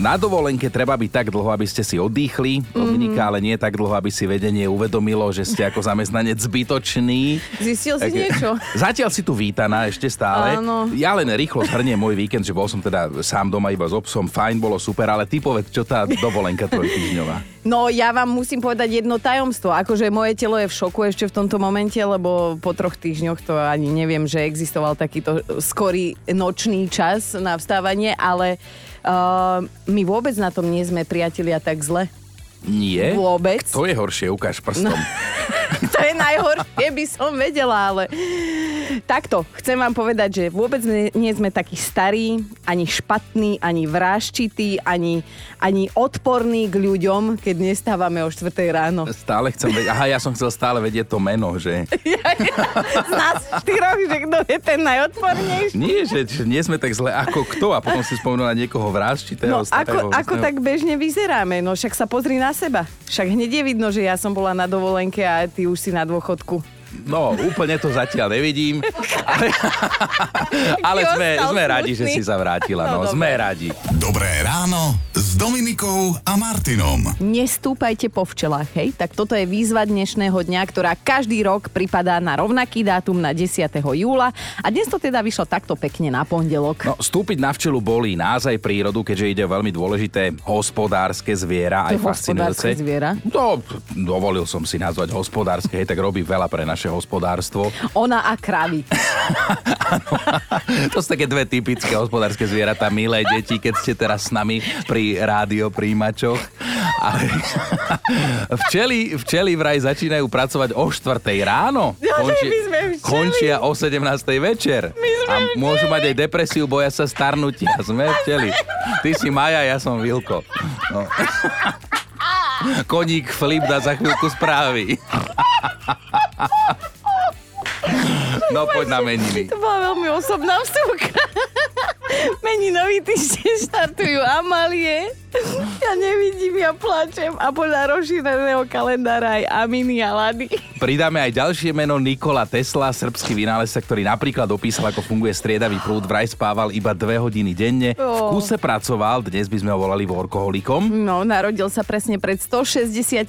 Na dovolenke treba byť tak dlho, aby ste si oddychli, Dominika, ale nie tak dlho, aby si vedenie uvedomilo, že ste ako zamestnanec zbytočný. Zistil si Tak- niečo? Zatiaľ si tu vítaná ešte stále. Áno. Ja len rýchlo zhrniem môj víkend, že bol som teda sám doma iba s obsom, fajn, bolo super, ale ty povedz, čo tá dovolenka trojtýždňová. No ja vám musím povedať jedno tajomstvo. Akože moje telo je v šoku ešte v tomto momente, lebo po troch týždňoch to ani neviem, že existoval takýto skorý nočný čas na vstávanie, ale uh, my vôbec na tom nie sme priatelia tak zle. Nie? Vôbec. To je horšie, ukáž prstom. to je najhoršie, by som vedela, ale takto, chcem vám povedať, že vôbec nie sme takí starí, ani špatní, ani vráščití, ani, ani odporní k ľuďom, keď nestávame o 4 ráno. Stále chcem vedieť, aha, ja som chcel stále vedieť to meno, že... Z nás štyroch, že kto je ten najodpornejší. Nie, že, že nie sme tak zle ako kto a potom si spomenul na niekoho vrázčitého, No ako, starého, ako tak bežne vyzeráme, no však sa pozri na seba. Však hneď je vidno, že ja som bola na dovolenke a ty už si na dôchodku. No, úplne to zatiaľ nevidím. Ale, ale sme, sme radi, že si sa vrátila. No, No, sme radi. Dobré ráno s Dominikou a Martinom. Nestúpajte po včelách, hej? Tak toto je výzva dnešného dňa, ktorá každý rok pripadá na rovnaký dátum na 10. júla. A dnes to teda vyšlo takto pekne na pondelok. No, stúpiť na včelu bolí nás aj prírodu, keďže ide o veľmi dôležité hospodárske zviera, To aj fascinujúce. zviera? No, dovolil som si nazvať hospodárske, hej, tak robí veľa pre naše hospodárstvo. Ona a kravy. To sú také dve typické hospodárske zvieratá, milé deti, keď ste teraz s nami pri rádio príjimačoch. Ale včely, včely vraj začínajú pracovať o 4 ráno. Včely. končia o 17 večer. a môžu mať aj depresiu, boja sa starnutia. Sme včely. Ty si Maja, ja som Vilko. No. Koník Flip dá za chvíľku správy. No poď na meniny. To bola veľmi osobná vstupka. Meninový týždeň štartujú Amalie. Ja nevidím, ja plačem. A podľa rozšíreného kalendára aj Aminy a Lady. Pridáme aj ďalšie meno Nikola Tesla, srbský vynálezca, ktorý napríklad opísal, ako funguje striedavý prúd, vraj spával iba dve hodiny denne. V Ó. kuse pracoval, dnes by sme ho volali workoholikom. No, narodil sa presne pred 167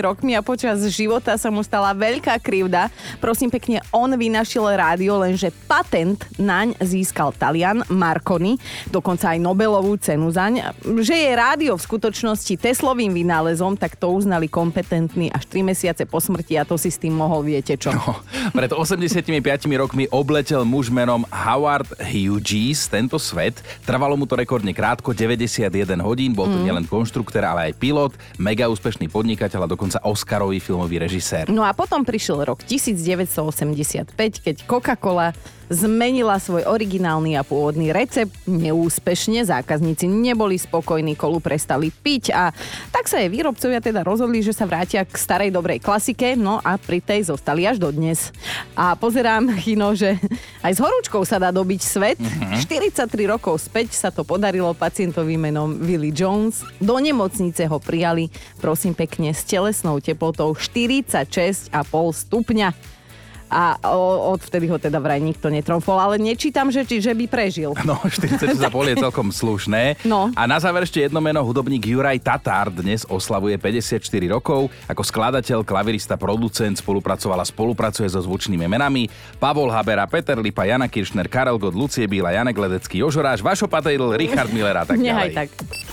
rokmi a počas života sa mu stala veľká krivda. Prosím pekne, on vynašiel rádio, lenže patent naň získal Talian Marconi, dokonca aj Nobelovú cenu zaň. Že je rádio v skutočnosti Teslovým vynálezom, tak to uznali kompetentní až 3 mesiace po smrti a to si s tým mohol, viete čo. No, pred 85 rokmi obletel muž menom Howard Hughes tento svet. Trvalo mu to rekordne krátko, 91 hodín. Bol to Mm. nielen konštruktor, ale aj pilot, mega úspešný podnikateľ a dokonca Oscarový filmový režisér. No a potom prišiel rok 1985, keď Coca-Cola zmenila svoj originálny a pôvodný recept neúspešne, zákazníci neboli spokojní, kolu prestali piť a tak sa jej výrobcovia teda rozhodli, že sa vrátia k starej dobrej klasike, no a pri tej zostali až dodnes. A pozerám, Chino, že aj s horúčkou sa dá dobiť svet. 43 rokov späť sa to podarilo pacientovi menom Willie Jones. Do nemocnice ho prijali, prosím pekne, s telesnou teplotou 46,5 stupňa. A odvtedy ho teda vraj nikto netromfol, ale nečítam, že, či, že by prežil. No, 46 za pol je celkom slušné. No. A na záver ešte jedno meno, hudobník Juraj Tatár dnes oslavuje 54 rokov. Ako skladateľ, klavirista, producent spolupracoval a spolupracuje so zvučnými menami Pavol Habera, Peter Lipa, Jana Kiršner, Karel Gott, Lucie Bíla, Janek Ledecký, Jožoráš, Vašo Patejdl, Richard Miller a tak Nehaj ďalej. tak.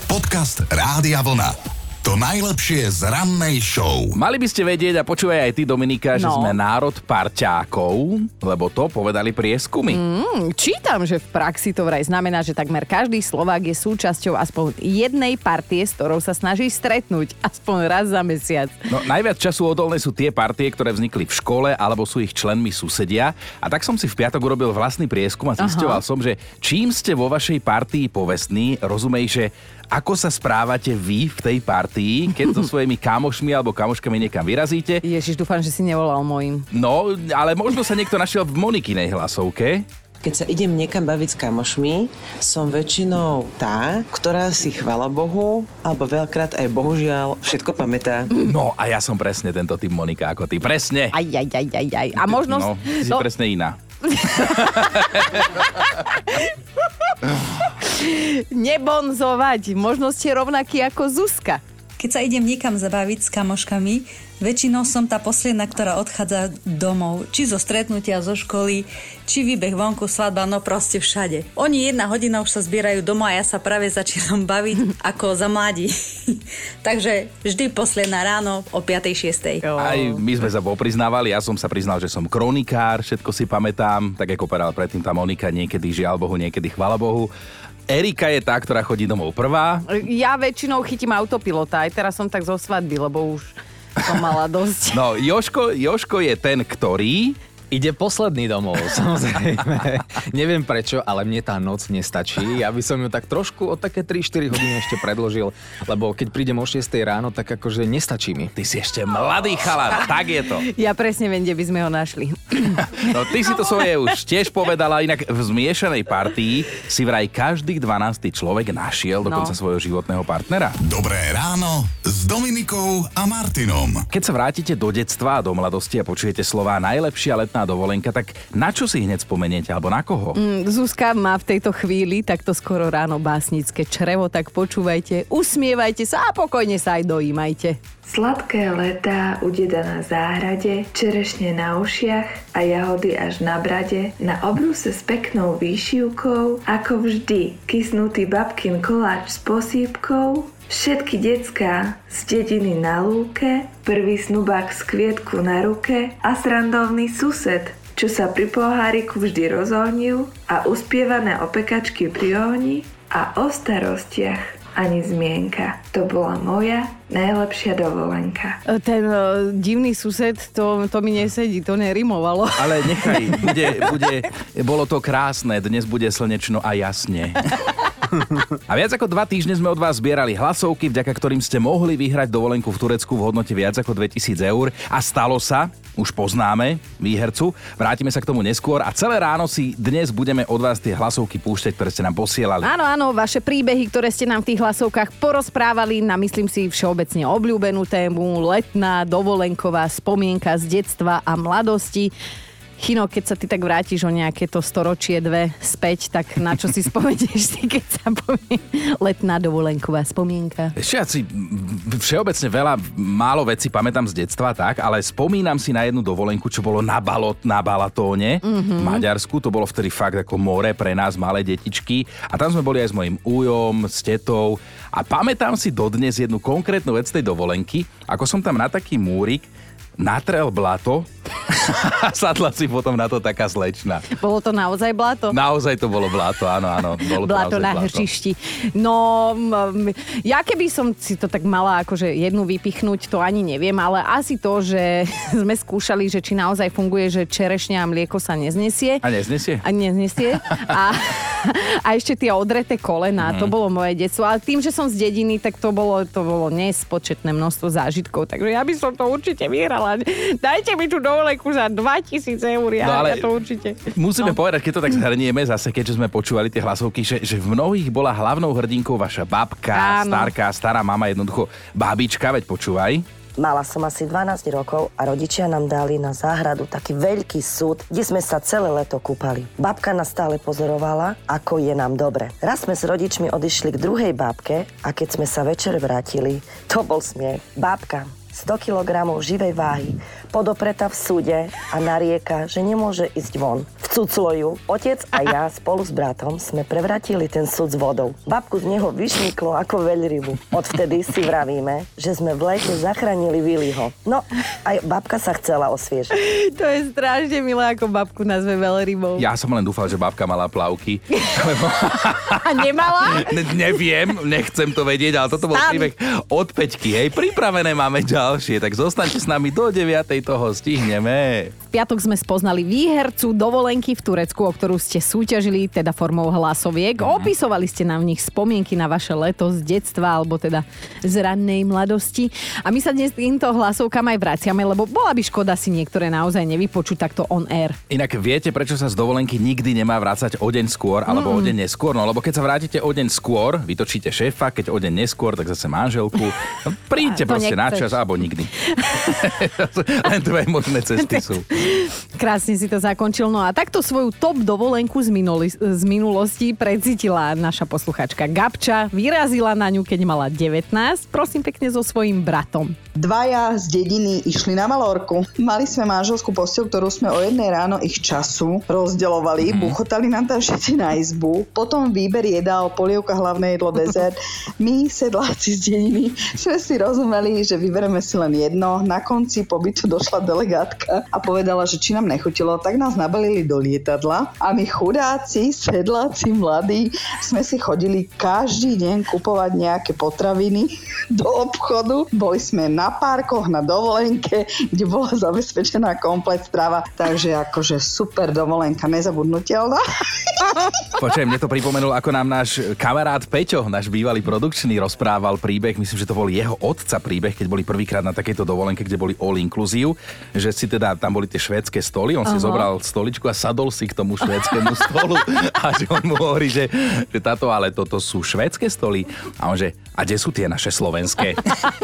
Podcast Rádia Vlna. To najlepšie z rannej show. Mali by ste vedieť a počúvaj aj ty, Dominika, že No. sme národ parťákov, lebo to povedali prieskumy. Mm, čítam, že v praxi to vraj znamená, že takmer každý Slovák je súčasťou aspoň jednej partie, s ktorou sa snaží stretnúť aspoň raz za mesiac. No, najviac času odolné sú tie partie, ktoré vznikli v škole alebo sú ich členmi susedia. A tak som si v piatok urobil vlastný prieskum a zistoval som, že čím ste vo vašej partii povestní, rozumej, že ako sa správate vy v tej partii, keď so svojimi kamošmi alebo kamoškami niekam vyrazíte. Ježiš, dúfam, že si nevolal mojim. No, ale možno sa niekto našiel v Monikinej hlasovke. Keď sa idem niekam baviť s kamošmi, som väčšinou tá, ktorá si, chvala Bohu, alebo veľakrát aj bohužiaľ, všetko pamätá. No a ja som presne tento typ Monika ako ty. Presne. Aj, aj, aj, aj, aj. A možno... No, si no, presne iná. Nebonzovať. Možno ste rovnakí ako Zuzka. Keď sa idem niekam zabaviť s kamoškami, väčšinou som tá posledná, ktorá odchádza domov. Či zo stretnutia, zo školy, či výbeh vonku, svadba, no proste všade. Oni jedna hodina už sa zbierajú doma a ja sa práve začínam baviť ako za mladí. Takže vždy posledná ráno o 5. 6. Aj my sme sa popriznávali, ja som sa priznal, že som kronikár, všetko si pamätám, tak ako povedal predtým tá Monika, niekedy žiaľ Bohu, niekedy chvala Bohu. Erika je tá, ktorá chodí domov prvá. Ja väčšinou chytím autopilota, aj teraz som tak zo svadby, lebo už som mala dosť. No, Joško, Joško je ten, ktorý Ide posledný domov, samozrejme. Neviem prečo, ale mne tá noc nestačí. Ja by som ju tak trošku o také 3-4 hodiny ešte predložil, lebo keď prídem o 6 ráno, tak akože nestačí mi. Ty si ešte mladý chalan, tak je to. Ja presne viem, kde by sme ho našli. No ty si to svoje už tiež povedala, inak v zmiešanej partii si vraj každý 12. človek našiel dokonca No. svojho životného partnera. Dobré ráno s Dominikou a Martinom. Keď sa vrátite do detstva a do mladosti a počujete slová najlepšia letná dovolenka, tak na čo si hneď spomeniete alebo na koho? Mm, Zuzka má v tejto chvíli takto skoro ráno básnické črevo, tak počúvajte, usmievajte sa a pokojne sa aj dojímajte. Sladké letá u deda na záhrade, čerešne na ušiach a jahody až na brade, na obruse s peknou výšivkou, ako vždy, kysnutý babkin koláč s posýpkou, všetky decká z dediny na lúke, prvý snubák z kvietku na ruke a srandovný sused, čo sa pri poháriku vždy rozohnil a uspievané opekačky pri ohni a o starostiach ani zmienka. To bola moja najlepšia dovolenka. E, Ten uh, divný sused, to, to mi nesedí, to nerimovalo. Ale nechaj, bude, bude, bolo to krásne, dnes bude slnečno a jasne. A viac ako dva týždne sme od vás zbierali hlasovky, vďaka ktorým ste mohli vyhrať dovolenku v Turecku v hodnote viac ako 2000 eur. A stalo sa, už poznáme výhercu, vrátime sa k tomu neskôr a celé ráno si dnes budeme od vás tie hlasovky púšťať, ktoré ste nám posielali. Áno, áno, vaše príbehy, ktoré ste nám v tých hlasovkách porozprávali na, myslím si, všeobecne obľúbenú tému, letná, dovolenková spomienka z detstva a mladosti. Chino, keď sa ty tak vrátiš o nejaké to storočie dve späť, tak na čo si spomenieš si, keď sa povie letná dovolenková spomienka? Ešte ja si všeobecne veľa, málo vecí pamätám z detstva, tak, ale spomínam si na jednu dovolenku, čo bolo na, balot, na Balatóne v Maďarsku. To bolo vtedy fakt ako more pre nás, malé detičky. A tam sme boli aj s mojim újom, s tetou. A pamätám si dodnes jednu konkrétnu vec tej dovolenky, ako som tam na taký múrik natrel blato a sadla si potom na to taká slečna. Bolo to naozaj blato? Naozaj to bolo blato, áno, áno. Bolo to blato naozaj na hrčišti. No, m, ja keby som si to tak mala akože jednu vypichnúť, to ani neviem, ale asi to, že sme skúšali, že či naozaj funguje, že čerešňa a mlieko sa neznesie. A neznesie? A neznesie. A, a ešte tie odreté kolená, to bolo moje detstvo. Ale tým, že som z dediny, tak to bolo, to bolo nespočetné množstvo zážitkov. Takže ja by som to určite vyhrala. Dajte mi tú dovolenku za 2000 eur, ja, No ale- ja to určite. Musíme no. povedať, keď to tak zhrnieme zase, keďže sme počúvali tie hlasovky, že, že v mnohých bola hlavnou hrdinkou vaša babka, Áno. starka, stará mama, jednoducho babička, veď počúvaj. Mala som asi 12 rokov a rodičia nám dali na záhradu taký veľký súd, kde sme sa celé leto kúpali. Babka nás stále pozorovala, ako je nám dobre. Raz sme s rodičmi odišli k druhej babke a keď sme sa večer vrátili, to bol smiech. Babka 100 kg živej váhy, podopretá v súde a narieka, že nemôže ísť von. Vcuclo ju. Otec a ja spolu s bratom sme prevratili ten súd s vodou. Babku z neho vyšmyklo ako veľrybu. Odvtedy si vravíme, že sme v lete zachránili Viliho. No, aj babka sa chcela osviežiť. To je strašne milé, ako babku nazve veľrybou. Ja som len dúfal, že babka mala plavky. A nemala? Ne- neviem, nechcem to vedieť, ale toto bol Stan. príbeh od Peťky. Hej, pripravené máme ďalšie, tak zostaňte s nami do 9. toho stihneme. Piatok sme spoznali výhercu dovolenky v Turecku, o ktorú ste súťažili, teda formou hlasoviek. Opisovali ste nám v nich spomienky na vaše leto z detstva, alebo teda z rannej mladosti. A my sa dnes týmto hlasovkám aj vraciame, lebo bola by škoda si niektoré naozaj nevypočuť takto on air. Inak viete, prečo sa z dovolenky nikdy nemá vrácať o deň skôr alebo o deň neskôr? No lebo keď sa vrátite o deň skôr, vytočíte šéfa, keď o deň neskôr, tak zase manželku. No, príďte proste na nechceš. čas, alebo nikdy. Len dve možné cesty sú. Krásne si to zakončil. No a takto svoju top dovolenku z, minuli, z minulosti precítila naša posluchačka Gabča. Vyrazila na ňu, keď mala 19, prosím pekne so svojím bratom. Dvaja z dediny išli na Malorku. Mali sme manželskú postel, ktorú sme o jednej ráno ich času rozdeľovali. Mm. Buchotali nám tam všetci na izbu. Potom výber jedál, polievka, hlavné jedlo, dezert. My, sedláci z dediny, sme si rozumeli, že vybereme si len jedno. Na konci pobytu došla delegátka a povedala, že či nám nechutilo, tak nás nabalili do lietadla a my chudáci, sedláci, mladí, sme si chodili každý deň kupovať nejaké potraviny do obchodu. Boli sme na parkoch, na dovolenke, kde bola zabezpečená komplet strava, takže akože super dovolenka, nezabudnutelná. Počujem, mne to pripomenul, ako nám náš kamarát Peťo, náš bývalý produkčný, rozprával príbeh, myslím, že to bol jeho otca príbeh, keď boli prvýkrát na takejto dovolenke, kde boli all inclusive, že si teda tam boli tie švédske stoly, on Aha. si zobral stoličku a sadol si k tomu švédskému stolu a že on mu hovorí, že, že táto, ale toto sú švédske stoly a on že, a kde sú tie naše slovenské?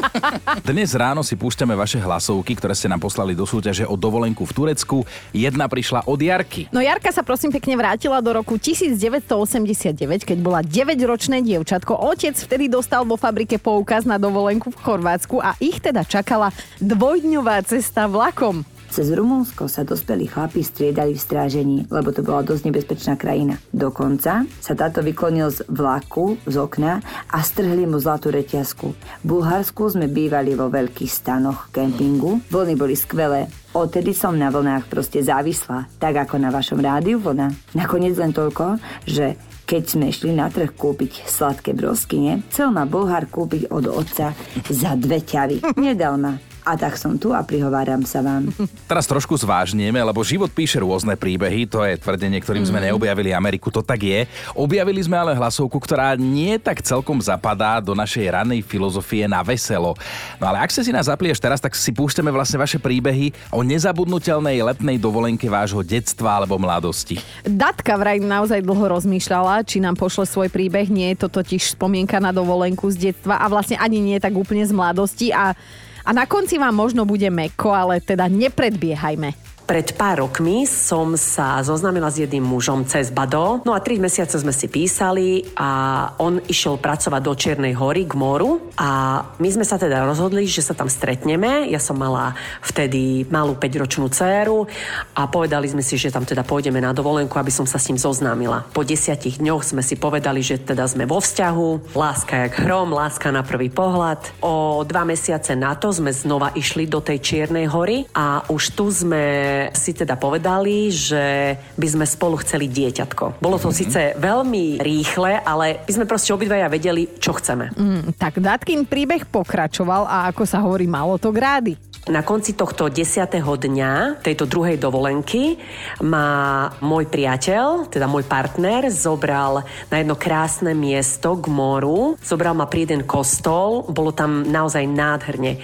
Dnes ráno si púšťame vaše hlasovky, ktoré ste nám poslali do súťaže o dovolenku v Turecku. Jedna prišla od Jarky. No Jarka sa prosím pekne vrátila do roku 1989, keď bola 9-ročné dievčatko. Otec vtedy dostal vo fabrike poukaz na dovolenku v Chorvátsku a ich teda čakala dvojdňová cesta vlakom. Cez Rumunsko sa dospelí chlapi striedali v strážení, lebo to bola dosť nebezpečná krajina. Dokonca sa táto vyklonil z vlaku, z okna a strhli mu zlatú reťazku. V Bulharsku sme bývali vo veľkých stanoch kempingu. Vlny boli skvelé, Odtedy som na vlnách proste závislá, tak ako na vašom rádiu vlna. Nakoniec len toľko, že keď sme šli na trh kúpiť sladké broskyne, chcel ma Bulhár kúpiť od otca za dve ťavy. Nedal ma. A tak som tu a prihováram sa vám. Teraz trošku zvážneme, lebo život píše rôzne príbehy, to je tvrdenie, ktorým sme mhm. neobjavili Ameriku, to tak je. Objavili sme ale hlasovku, ktorá nie tak celkom zapadá do našej ranej filozofie na veselo. No ale ak sa si nás zaplieš teraz, tak si púšťame vlastne vaše príbehy o nezabudnutelnej letnej dovolenke vášho detstva alebo mladosti. Datka vraj naozaj dlho rozmýšľala, či nám pošle svoj príbeh. Nie je to totiž spomienka na dovolenku z detstva a vlastne ani nie tak úplne z mladosti a a na konci vám možno bude meko, ale teda nepredbiehajme. Pred pár rokmi som sa zoznámila s jedným mužom cez Bado. No a tri mesiace sme si písali a on išiel pracovať do Čiernej hory k moru a my sme sa teda rozhodli, že sa tam stretneme. Ja som mala vtedy malú 5-ročnú dceru a povedali sme si, že tam teda pôjdeme na dovolenku, aby som sa s ním zoznámila. Po desiatich dňoch sme si povedali, že teda sme vo vzťahu, láska jak hrom, láska na prvý pohľad. O dva mesiace na to sme znova išli do tej Čiernej hory a už tu sme si teda povedali, že by sme spolu chceli dieťatko. Bolo to mm-hmm. síce veľmi rýchle, ale by sme proste obidvaja vedeli, čo chceme. Mm, tak Datkin príbeh pokračoval a ako sa hovorí, malo to grády. Na konci tohto desiatého dňa, tejto druhej dovolenky, ma môj priateľ, teda môj partner, zobral na jedno krásne miesto k moru. Zobral ma pri jeden kostol, bolo tam naozaj nádherne.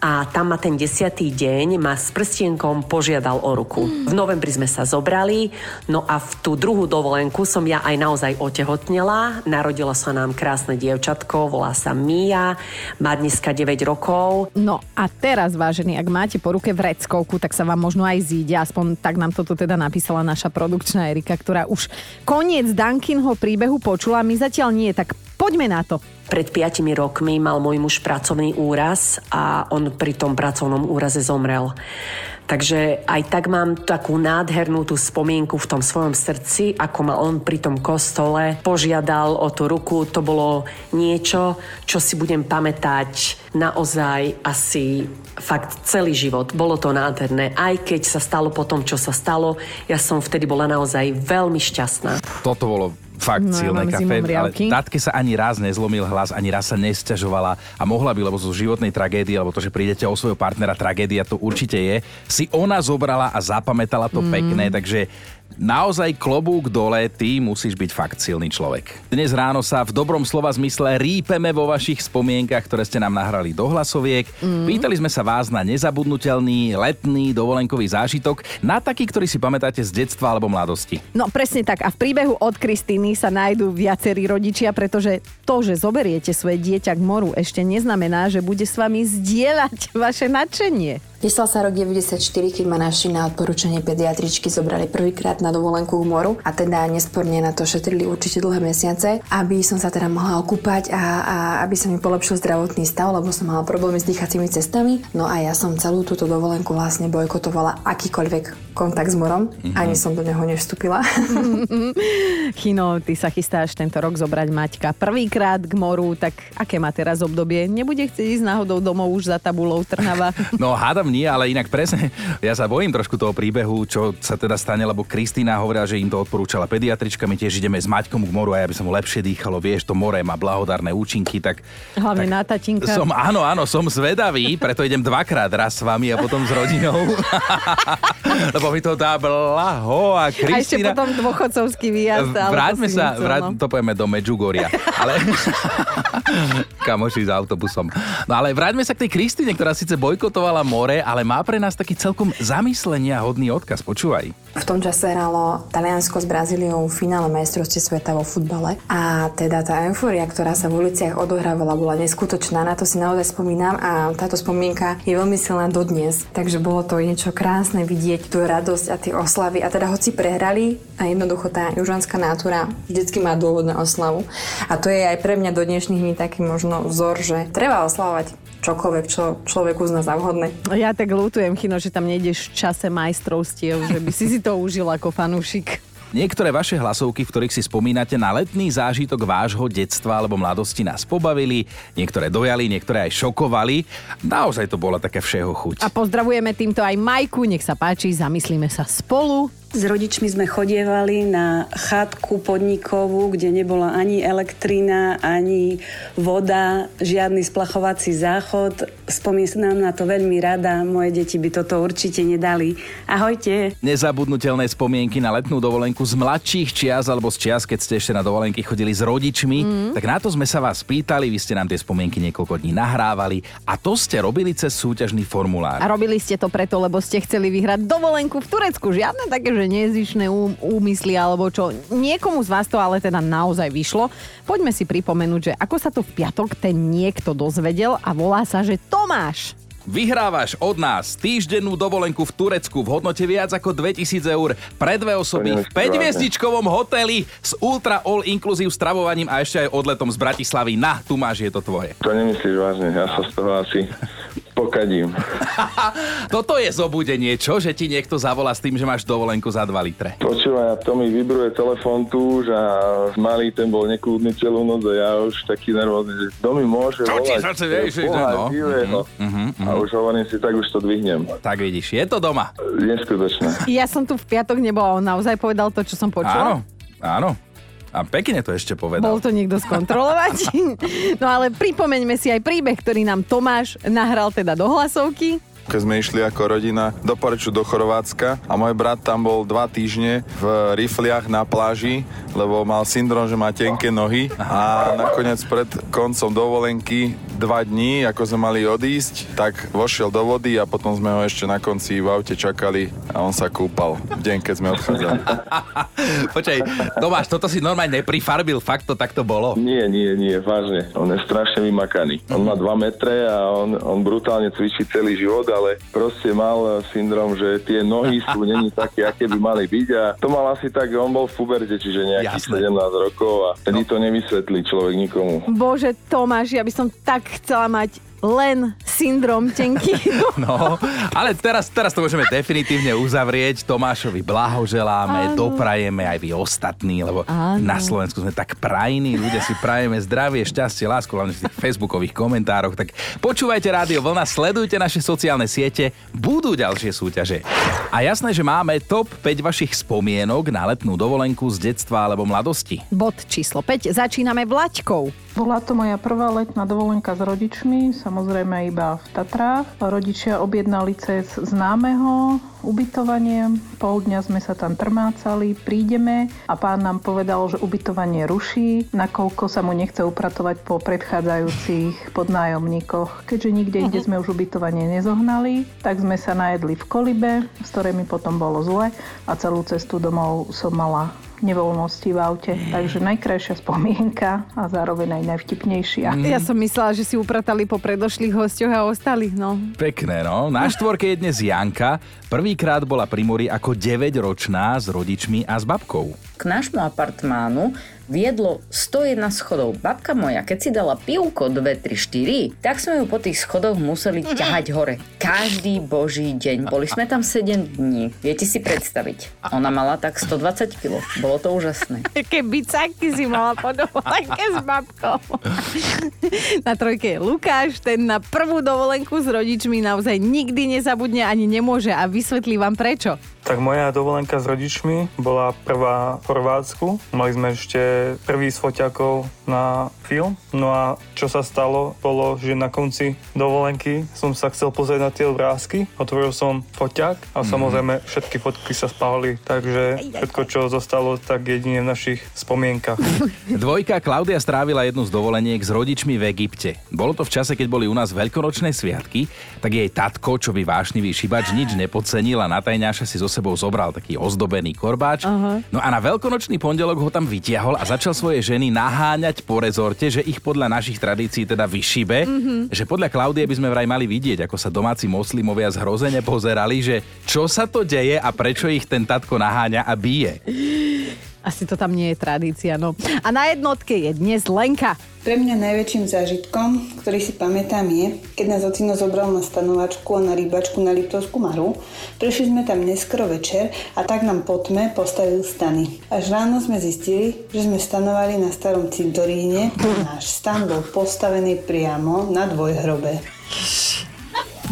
A tam ma ten desiatý deň ma s prstienkom požiadal o ruku. V novembri sme sa zobrali, no a v tú druhú dovolenku som ja aj naozaj otehotnela. Narodilo sa nám krásne dievčatko, volá sa Mia, má dneska 9 rokov. No a teraz, vážený vážení, ak máte po ruke vreckovku, tak sa vám možno aj zíde. Aspoň tak nám toto teda napísala naša produkčná Erika, ktorá už koniec Dunkinho príbehu počula. My zatiaľ nie, tak poďme na to. Pred piatimi rokmi mal môj muž pracovný úraz a on pri tom pracovnom úraze zomrel. Takže aj tak mám takú nádhernú tú spomienku v tom svojom srdci, ako ma on pri tom kostole požiadal o tú ruku. To bolo niečo, čo si budem pamätať naozaj asi fakt celý život. Bolo to nádherné. Aj keď sa stalo po tom, čo sa stalo, ja som vtedy bola naozaj veľmi šťastná. Toto bolo fakt no, silné kafe, ale Tatke sa ani raz nezlomil hlas, ani raz sa nesťažovala a mohla by, lebo zo životnej tragédie, alebo to, že prídete o svojho partnera, tragédia to určite je, si ona zobrala a zapamätala to mm. pekné, takže Naozaj klobúk dole, ty musíš byť fakt silný človek. Dnes ráno sa v dobrom slova zmysle rípeme vo vašich spomienkach, ktoré ste nám nahrali do hlasoviek. Mm. Pýtali sme sa vás na nezabudnutelný letný dovolenkový zážitok, na taký, ktorý si pamätáte z detstva alebo mladosti. No presne tak. A v príbehu od Kristýny sa nájdú viacerí rodičia, pretože to, že zoberiete svoje dieťa k moru, ešte neznamená, že bude s vami zdieľať vaše nadšenie. Nestal sa rok 94, keď ma naši na odporúčanie pediatričky zobrali prvýkrát na dovolenku k moru a teda nesporne na to šetrili určite dlhé mesiace, aby som sa teda mohla okúpať a, a aby sa mi polepšil zdravotný stav, lebo som mala problémy s dýchacími cestami. No a ja som celú túto dovolenku vlastne bojkotovala akýkoľvek kontakt s morom. Mm-hmm. Ani som do neho nevstúpila. Chino, ty sa chystáš tento rok zobrať Maťka prvýkrát k moru, tak aké má teraz obdobie? Nebude chcieť ísť náhodou domov už za tabulou Trnava? No hádam nie, ale inak presne, ja sa bojím trošku toho príbehu, čo sa teda stane, lebo Kristýna hovorila, že im to odporúčala pediatrička, my tiež ideme s Maťkom k moru a ja by som mu lepšie dýchalo, vieš, to more má blahodárne účinky, tak... Hlavne tak na tatinka. Som, áno, áno, som zvedavý, preto idem dvakrát, raz s vami a potom s rodinou. lebo mi to dá blaho a Kristýna... A ešte potom dôchodcovský výjazd. Vráťme sa, vráť, no. to povieme do Medžugoria. Ale... Kamoši s autobusom. No ale vráťme sa k tej Kristine, ktorá síce bojkotovala more, ale má pre nás taký celkom zamyslenia hodný odkaz. Počúvaj. V tom čase hralo Taliansko s Brazíliou v finále majstrovstve sveta vo futbale a teda tá eufória, ktorá sa v uliciach odohrávala, bola neskutočná. Na to si naozaj spomínam a táto spomienka je veľmi silná dodnes. Takže bolo to niečo krásne vidieť tú radosť a tie oslavy. A teda hoci prehrali a jednoducho tá južanská nátura vždycky má dôvod na oslavu. A to je aj pre mňa do dnešných dní taký možno vzor, že treba oslavovať čokoľvek, čo človek uzná za vhodné. Ja tak lútujem, Chino, že tam nejdeš v čase majstrovstiev, že by si si to užil ako fanúšik. Niektoré vaše hlasovky, v ktorých si spomínate na letný zážitok vášho detstva alebo mladosti nás pobavili, niektoré dojali, niektoré aj šokovali. Naozaj to bola také všeho chuť. A pozdravujeme týmto aj Majku, nech sa páči, zamyslíme sa spolu. S rodičmi sme chodievali na chatku podnikovú, kde nebola ani elektrina, ani voda, žiadny splachovací záchod. Spomínam na to veľmi rada, moje deti by toto určite nedali. Ahojte. Nezabudnutelné spomienky na letnú dovolenku z mladších čias alebo z čias, keď ste ešte na dovolenky chodili s rodičmi. Mm. Tak na to sme sa vás pýtali, vy ste nám tie spomienky niekoľko dní nahrávali a to ste robili cez súťažný formulár. A robili ste to preto, lebo ste chceli vyhrať dovolenku v Turecku. Žiadne také, že nezišné ú- úmysly alebo čo. Niekomu z vás to ale teda naozaj vyšlo. Poďme si pripomenúť, že ako sa to v piatok ten niekto dozvedel a volá sa, že Tomáš. Vyhrávaš od nás týždennú dovolenku v Turecku v hodnote viac ako 2000 eur pre dve osoby v 5 hviezdičkovom hoteli s ultra all inclusive stravovaním a ešte aj odletom z Bratislavy. Na, tu máš, je to tvoje. To nemyslíš vážne, ja sa z toho asi pokadím. Toto je zobudenie, čo? Že ti niekto zavolá s tým, že máš dovolenku za 2 litre. Počúvaj, a to mi vybruje telefón tu, že malý ten bol nekľudný celú noc a ja už taký nervózny, že kto mi môže Čo ti volať? srdce, vieš, že- Boha no. živého. Mhm, A už hovorím si, tak už to dvihnem. Tak vidíš, je to doma. Neskutočné. Ja som tu v piatok nebola, on naozaj povedal to, čo som Áno, počula. áno. A pekne to ešte povedal. Bol to niekto skontrolovať? no ale pripomeňme si aj príbeh, ktorý nám Tomáš nahral teda do hlasovky. Keď sme išli ako rodina do Poreču, do Chorvátska a môj brat tam bol dva týždne v rifliach na pláži, lebo mal syndrom, že má tenké nohy a nakoniec pred koncom dovolenky dva dní, ako sme mali odísť, tak vošiel do vody a potom sme ho ešte na konci v aute čakali a on sa kúpal v deň, keď sme odchádzali. Počkaj, Tomáš, toto si normálne neprifarbil, fakt to takto bolo. Nie, nie, nie, vážne. On je strašne vymakaný. On má 2 metre a on, on brutálne cvičí celý život, ale proste mal syndrom, že tie nohy sú není také, aké by mali byť a to mal asi tak, on bol v puberte, čiže nejakých 17 rokov a vtedy to nevysvetlí človek nikomu. Bože, Tomáš, ja by som tak chcela mať len syndrom tenký. No, ale teraz, teraz to môžeme definitívne uzavrieť. Tomášovi blahoželáme, Áno. doprajeme aj vy ostatní, lebo Áno. na Slovensku sme tak prajní, ľudia si prajeme zdravie, šťastie, lásku, hlavne v tých facebookových komentároch. Tak počúvajte Rádio Vlna, sledujte naše sociálne siete, budú ďalšie súťaže. A jasné, že máme top 5 vašich spomienok na letnú dovolenku z detstva alebo mladosti. Bod číslo 5. Začíname vlaťkou. Bola to moja prvá letná dovolenka s rodičmi, samozrejme iba v Tatrách. Rodičia objednali cez známeho ubytovanie, pol dňa sme sa tam trmácali, prídeme a pán nám povedal, že ubytovanie ruší, nakoľko sa mu nechce upratovať po predchádzajúcich podnájomníkoch. Keďže nikde inde sme už ubytovanie nezohnali, tak sme sa najedli v kolibe, z ktorej mi potom bolo zle a celú cestu domov som mala nevoľnosti v aute. Takže najkrajšia spomienka a zároveň aj najvtipnejšia. Ja som myslela, že si upratali po predošlých hosťoch a ostali, no. Pekné, no. Na štvorke je dnes Janka. Prvýkrát bola pri mori ako 9-ročná s rodičmi a s babkou. K nášmu apartmánu viedlo 101 schodov. Babka moja, keď si dala pivko 2, 3, 4, tak sme ju po tých schodoch museli ťahať hore. Každý boží deň. Boli sme tam 7 dní. Viete si predstaviť. Ona mala tak 120 kg. Bolo to úžasné. Aké bicáky si mala po dovolenke s babkou. Na trojke je Lukáš, ten na prvú dovolenku s rodičmi naozaj nikdy nezabudne ani nemôže a vysvetlí vám prečo. Tak moja dovolenka s rodičmi bola prvá v Chorvátsku. Mali sme ešte prvý z foťakov na film. No a čo sa stalo, bolo, že na konci dovolenky som sa chcel pozrieť na tie obrázky. Otvoril som foťak a Mhm. samozrejme všetky fotky sa spálili. Takže všetko, čo zostalo, tak jedine v našich spomienkach. Dvojka Klaudia strávila jednu z dovoleniek s rodičmi v Egypte. Bolo to v čase, keď boli u nás veľkonočné sviatky, tak jej tatko, čo by vášnivý šibač, nič nepodcenil a na tajňáša si so sebou zobral taký ozdobený korbáč. Aha. No a na veľkonočný pondelok ho tam vytiahol a začal svoje ženy naháňať po rezorte, že ich podľa našich tradícií teda vyšibe, Mhm. že podľa Klaudie by sme vraj mali vidieť, ako sa domáci moslimovia zhrozene pozerali, že čo sa to deje a prečo ich ten tatko naháňa a bije. Asi to tam nie je tradícia, no. A na jednotke je dnes Lenka. Pre mňa najväčším zážitkom, ktorý si pamätám je, keď nás ocino zobral na stanovačku a na rýbačku na Liptovskú maru. Prišli sme tam neskoro večer a tak nám po tme postavil stany. Až ráno sme zistili, že sme stanovali na starom cintoríne. Náš stan bol postavený priamo na dvojhrobe.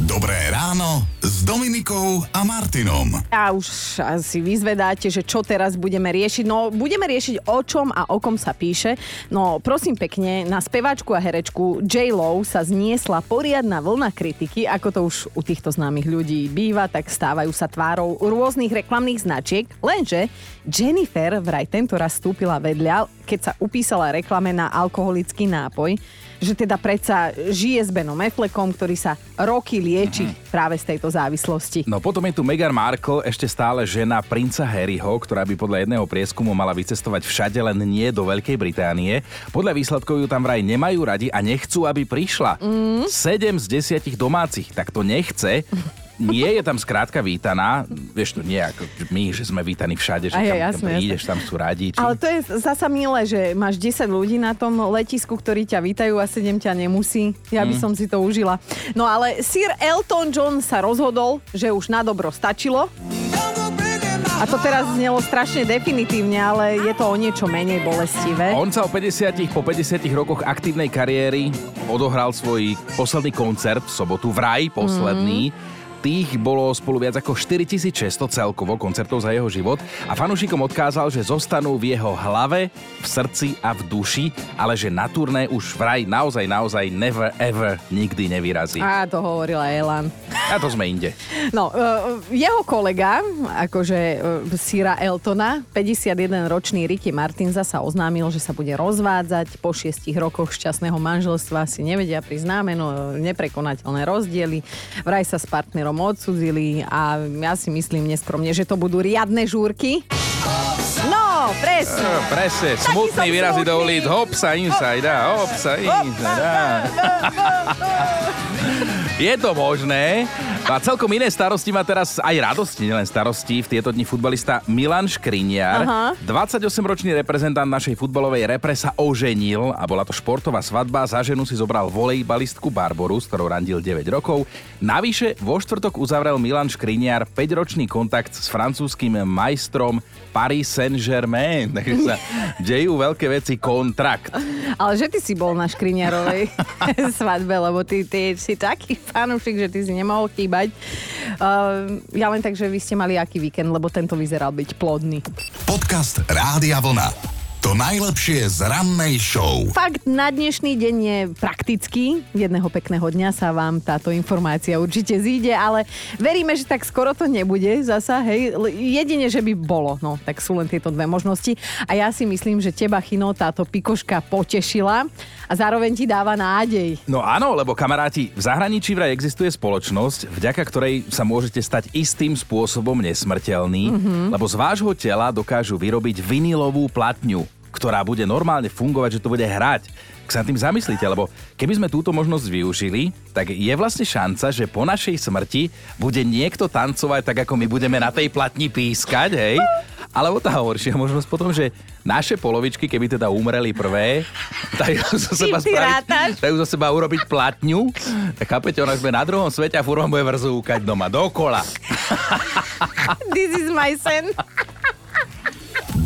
Dobré ráno s Dominikou a Martinom. A už asi vyzvedáte, že čo teraz budeme riešiť. No, budeme riešiť o čom a o kom sa píše. No, prosím pekne, na speváčku a herečku J. Lo sa zniesla poriadna vlna kritiky, ako to už u týchto známych ľudí býva, tak stávajú sa tvárou rôznych reklamných značiek. Lenže Jennifer vraj tento raz vstúpila vedľa, keď sa upísala reklame na alkoholický nápoj, že teda predsa žije s Benom Affleckom, ktorý sa roky lieči práve z tejto závislosti. No potom je tu Meghan Markle, ešte stále žena princa Harryho, ktorá by podľa jedného prieskumu mala vycestovať všade, len nie do Veľkej Británie. Podľa výsledkov ju tam vraj nemajú radi a nechcú, aby prišla. Mm. 7 z 10 domácich, tak to nechce. Nie je tam skrátka vítaná. Vieš, to nie ako my, že sme vítaní všade, že Aj, tam, aj, tam jasné, prídeš, tam sú radi. Či... Ale to je zasa milé, že máš 10 ľudí na tom letisku, ktorí ťa vítajú a 7 ťa nemusí. Ja by Mm. som si to užila. No ale Sir Elton John sa rozhodol, že už na dobro stačilo. A to teraz znelo strašne definitívne, ale je to o niečo menej bolestivé. On sa o 50, po 50 rokoch aktívnej kariéry odohral svoj posledný koncert v sobotu, vraj posledný. Tých bolo spolu viac ako 4600 celkovo koncertov za jeho život a fanúšikom odkázal, že zostanú v jeho hlave, v srdci a v duši, ale že na turné už vraj naozaj, naozaj never ever nikdy nevyrazí. A to hovorila Elan. A to sme inde. No, uh, jeho kolega, akože uh, Sira Eltona, 51-ročný Ricky Martin sa oznámil, že sa bude rozvádzať po šiestich rokoch šťastného manželstva. Si nevedia priznáme, no neprekonateľné rozdiely. Vraj sa s partnerom odsudzili a ja si myslím neskromne, že to budú riadne žúrky. No, presne. No, presne, smutný výrazy do ulic, hop sa inside, a hop sa inside. Je to možné. A celkom iné starosti má teraz aj radosti, nielen starosti. V tieto dni futbalista Milan Škriniar, Aha. 28-ročný reprezentant našej futbalovej repre sa oženil a bola to športová svadba. Za ženu si zobral volejbalistku Barboru, s ktorou randil 9 rokov. Navyše vo štvrtok uzavrel Milan Škriniar 5-ročný kontakt s francúzským majstrom Paris Saint-Germain. Takže sa dejú veľké veci, kontrakt. Ale že ty si bol na Škriňarovej svadbe, lebo ty, ty si taký fanúšik, že ty si nemohol chýbať. Uh, ja len tak, že vy ste mali aký víkend, lebo tento vyzeral byť plodný. Podcast Rádia Vlna. To najlepšie z rannej show. Fakt na dnešný deň je praktický. Jedného pekného dňa sa vám táto informácia určite zíde, ale veríme, že tak skoro to nebude zasa, hej. Jedine, že by bolo, no, tak sú len tieto dve možnosti. A ja si myslím, že teba, Chino, táto pikoška potešila a zároveň ti dáva nádej. No áno, lebo kamaráti, v zahraničí vraj existuje spoločnosť, vďaka ktorej sa môžete stať istým spôsobom nesmrteľný, Mhm. lebo z vášho tela dokážu vyrobiť vinilovú platňu, ktorá bude normálne fungovať, že to bude hrať. Ak sa tým zamyslíte, lebo keby sme túto možnosť využili, tak je vlastne šanca, že po našej smrti bude niekto tancovať tak, ako my budeme na tej platni pískať, hej? Alebo tá horšia možnosť potom, že naše polovičky, keby teda umreli prvé, dajú zo seba spraviť, dajú zo seba urobiť platňu, tak chápete, ona sme na druhom svete a furt bude vrzúkať doma, dokola. This is my sen.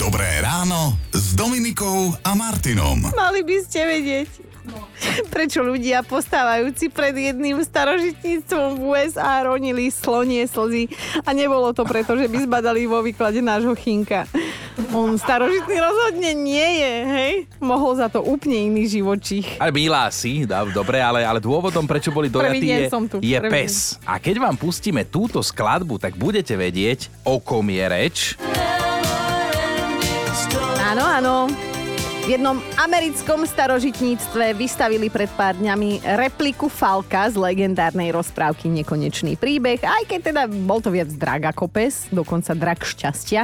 Dobré ráno s Dominikou a Martinom. Mali by ste vedieť. Prečo ľudia postávajúci pred jedným starožitníctvom v USA ronili slonie slzy a nebolo to preto, že by zbadali vo výklade nášho chinka. On starožitný rozhodne nie je, hej? Mohol za to úplne iný živočích. Ale milá si, dá- dobre, ale, ale dôvodom, prečo boli dojatí, je, som tu, je prvý pes. A keď vám pustíme túto skladbu, tak budete vedieť, o kom je reč. Áno, áno. V jednom americkom starožitníctve vystavili pred pár dňami repliku Falka z legendárnej rozprávky Nekonečný príbeh, aj keď teda bol to viac drak ako pes, dokonca drak šťastia,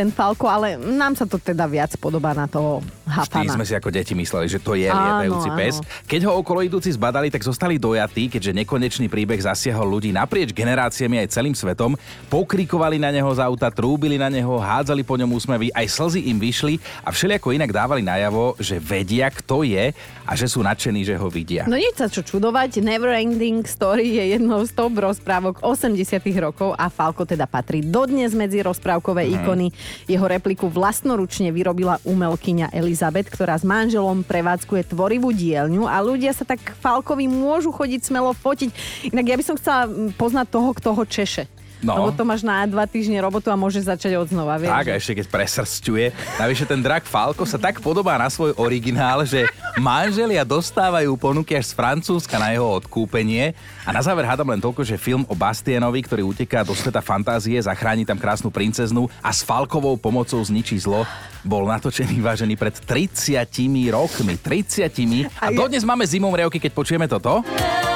ten Falko, ale nám sa to teda viac podobá na toho Vždy Hafana. sme si ako deti mysleli, že to je lietajúci áno. pes. Keď ho okolo idúci zbadali, tak zostali dojatí, keďže nekonečný príbeh zasiahol ľudí naprieč generáciami aj celým svetom. Pokrikovali na neho z auta, trúbili na neho, hádzali po ňom úsmevy, aj slzy im vyšli a všelijako inak dávali najavo, že vedia, kto je a že sú nadšení, že ho vidia. No nie sa čo čudovať, Neverending Story je jednou z top rozprávok 80 rokov a Falko teda patrí dodnes medzi rozprávkové Mhm. ikony. Jeho repliku vlastnoručne vyrobila umelkyňa Elizabeth, ktorá s manželom prevádzkuje tvorivú dielňu a ľudia sa tak Falkovi môžu chodiť smelo fotiť. Inak ja by som chcela mm, poznať toho, kto ho češe. No. Lebo to máš na dva týždne robotu a môže začať od znova, vieš? Tak, a ešte keď presrstuje. Navyše ten drak Falko sa tak podobá na svoj originál, že manželia dostávajú ponuky až z Francúzska na jeho odkúpenie. A na záver hádam len toľko, že film o Bastienovi, ktorý uteká do sveta fantázie, zachráni tam krásnu princeznu a s Falkovou pomocou zničí zlo, bol natočený vážený pred 30 rokmi. 30. A dodnes máme zimom riavky, keď počujeme toto. Ja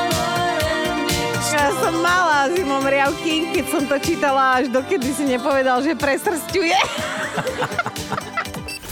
som mala zimom riavky, keď som to čítala, až dokedy si nepovedal, že presrstuje.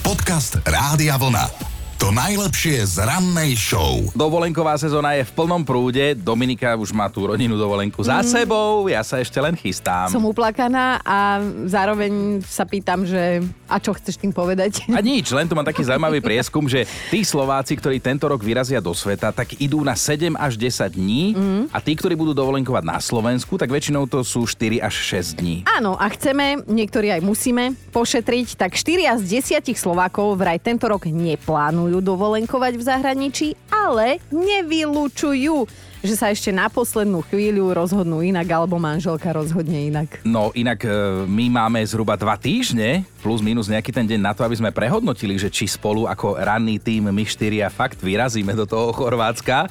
Podcast Rádia Vlna. To najlepšie z rannej show. Dovolenková sezóna je v plnom prúde. Dominika už má tú rodinnú dovolenku za Mm. sebou, ja sa ešte len chystám. Som uplakaná a zároveň sa pýtam, že a čo chceš tým povedať? A nič, len tu mám taký zaujímavý prieskum, že tí Slováci, ktorí tento rok vyrazia do sveta, tak idú na 7 až 10 dní Mm. a tí, ktorí budú dovolenkovať na Slovensku, tak väčšinou to sú 4 až 6 dní. Áno, a chceme, niektorí aj musíme, pošetriť, tak 4 z 10 Slovákov vraj tento rok neplánujú dovolenkovať v zahraničí, ale nevylučujú, že sa ešte na poslednú chvíľu rozhodnú inak, alebo manželka rozhodne inak. No inak e, my máme zhruba 2 týždne, plus minus nejaký ten deň na to, aby sme prehodnotili, že či spolu ako ranný tým my štyria fakt vyrazíme do toho Chorvátska,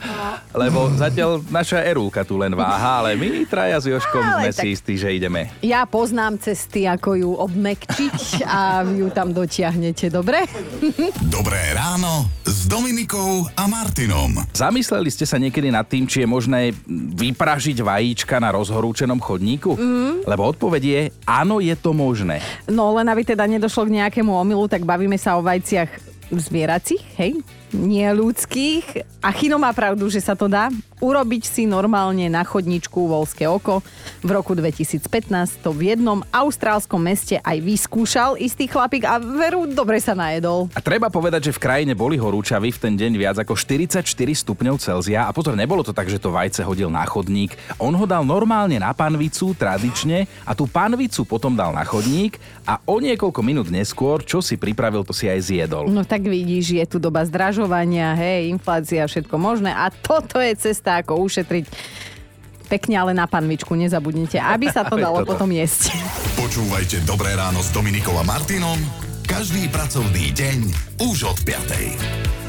lebo zatiaľ naša Erúka tu len váha, ale my traja s Joškom Ale sme tak- si istí, že ideme. Ja poznám cesty, ako ju obmekčiť a ju tam dotiahnete, dobre? Dobré ráno s Dominikou a Martinom. Zamysleli ste sa niekedy nad tým, či je možné vypražiť vajíčka na rozhorúčenom chodníku? Mm. Lebo odpoveď je, áno, je to možné. No len aby teda nedošlo k nejakému omylu, tak bavíme sa o vajciach zvieracích, hej? Nie ľudských. A Chino má pravdu, že sa to dá urobiť si normálne na chodničku Volské oko. V roku 2015 to v jednom austrálskom meste aj vyskúšal istý chlapík a veru dobre sa najedol. A treba povedať, že v krajine boli horúčavy v ten deň viac ako 44 stupňov Celzia a pozor, nebolo to tak, že to vajce hodil na chodník. On ho dal normálne na panvicu, tradične, a tú panvicu potom dal na chodník a o niekoľko minút neskôr, čo si pripravil, to si aj zjedol. No tak vidíš, je tu doba zdražovania, hej, inflácia, všetko možné a toto je cesta, ako ušetriť pekne, ale na panvičku, nezabudnite, aby sa to dalo toto. potom jesť. Počúvajte Dobré ráno s Dominikou a Martinom Každý pracovný deň už od 5.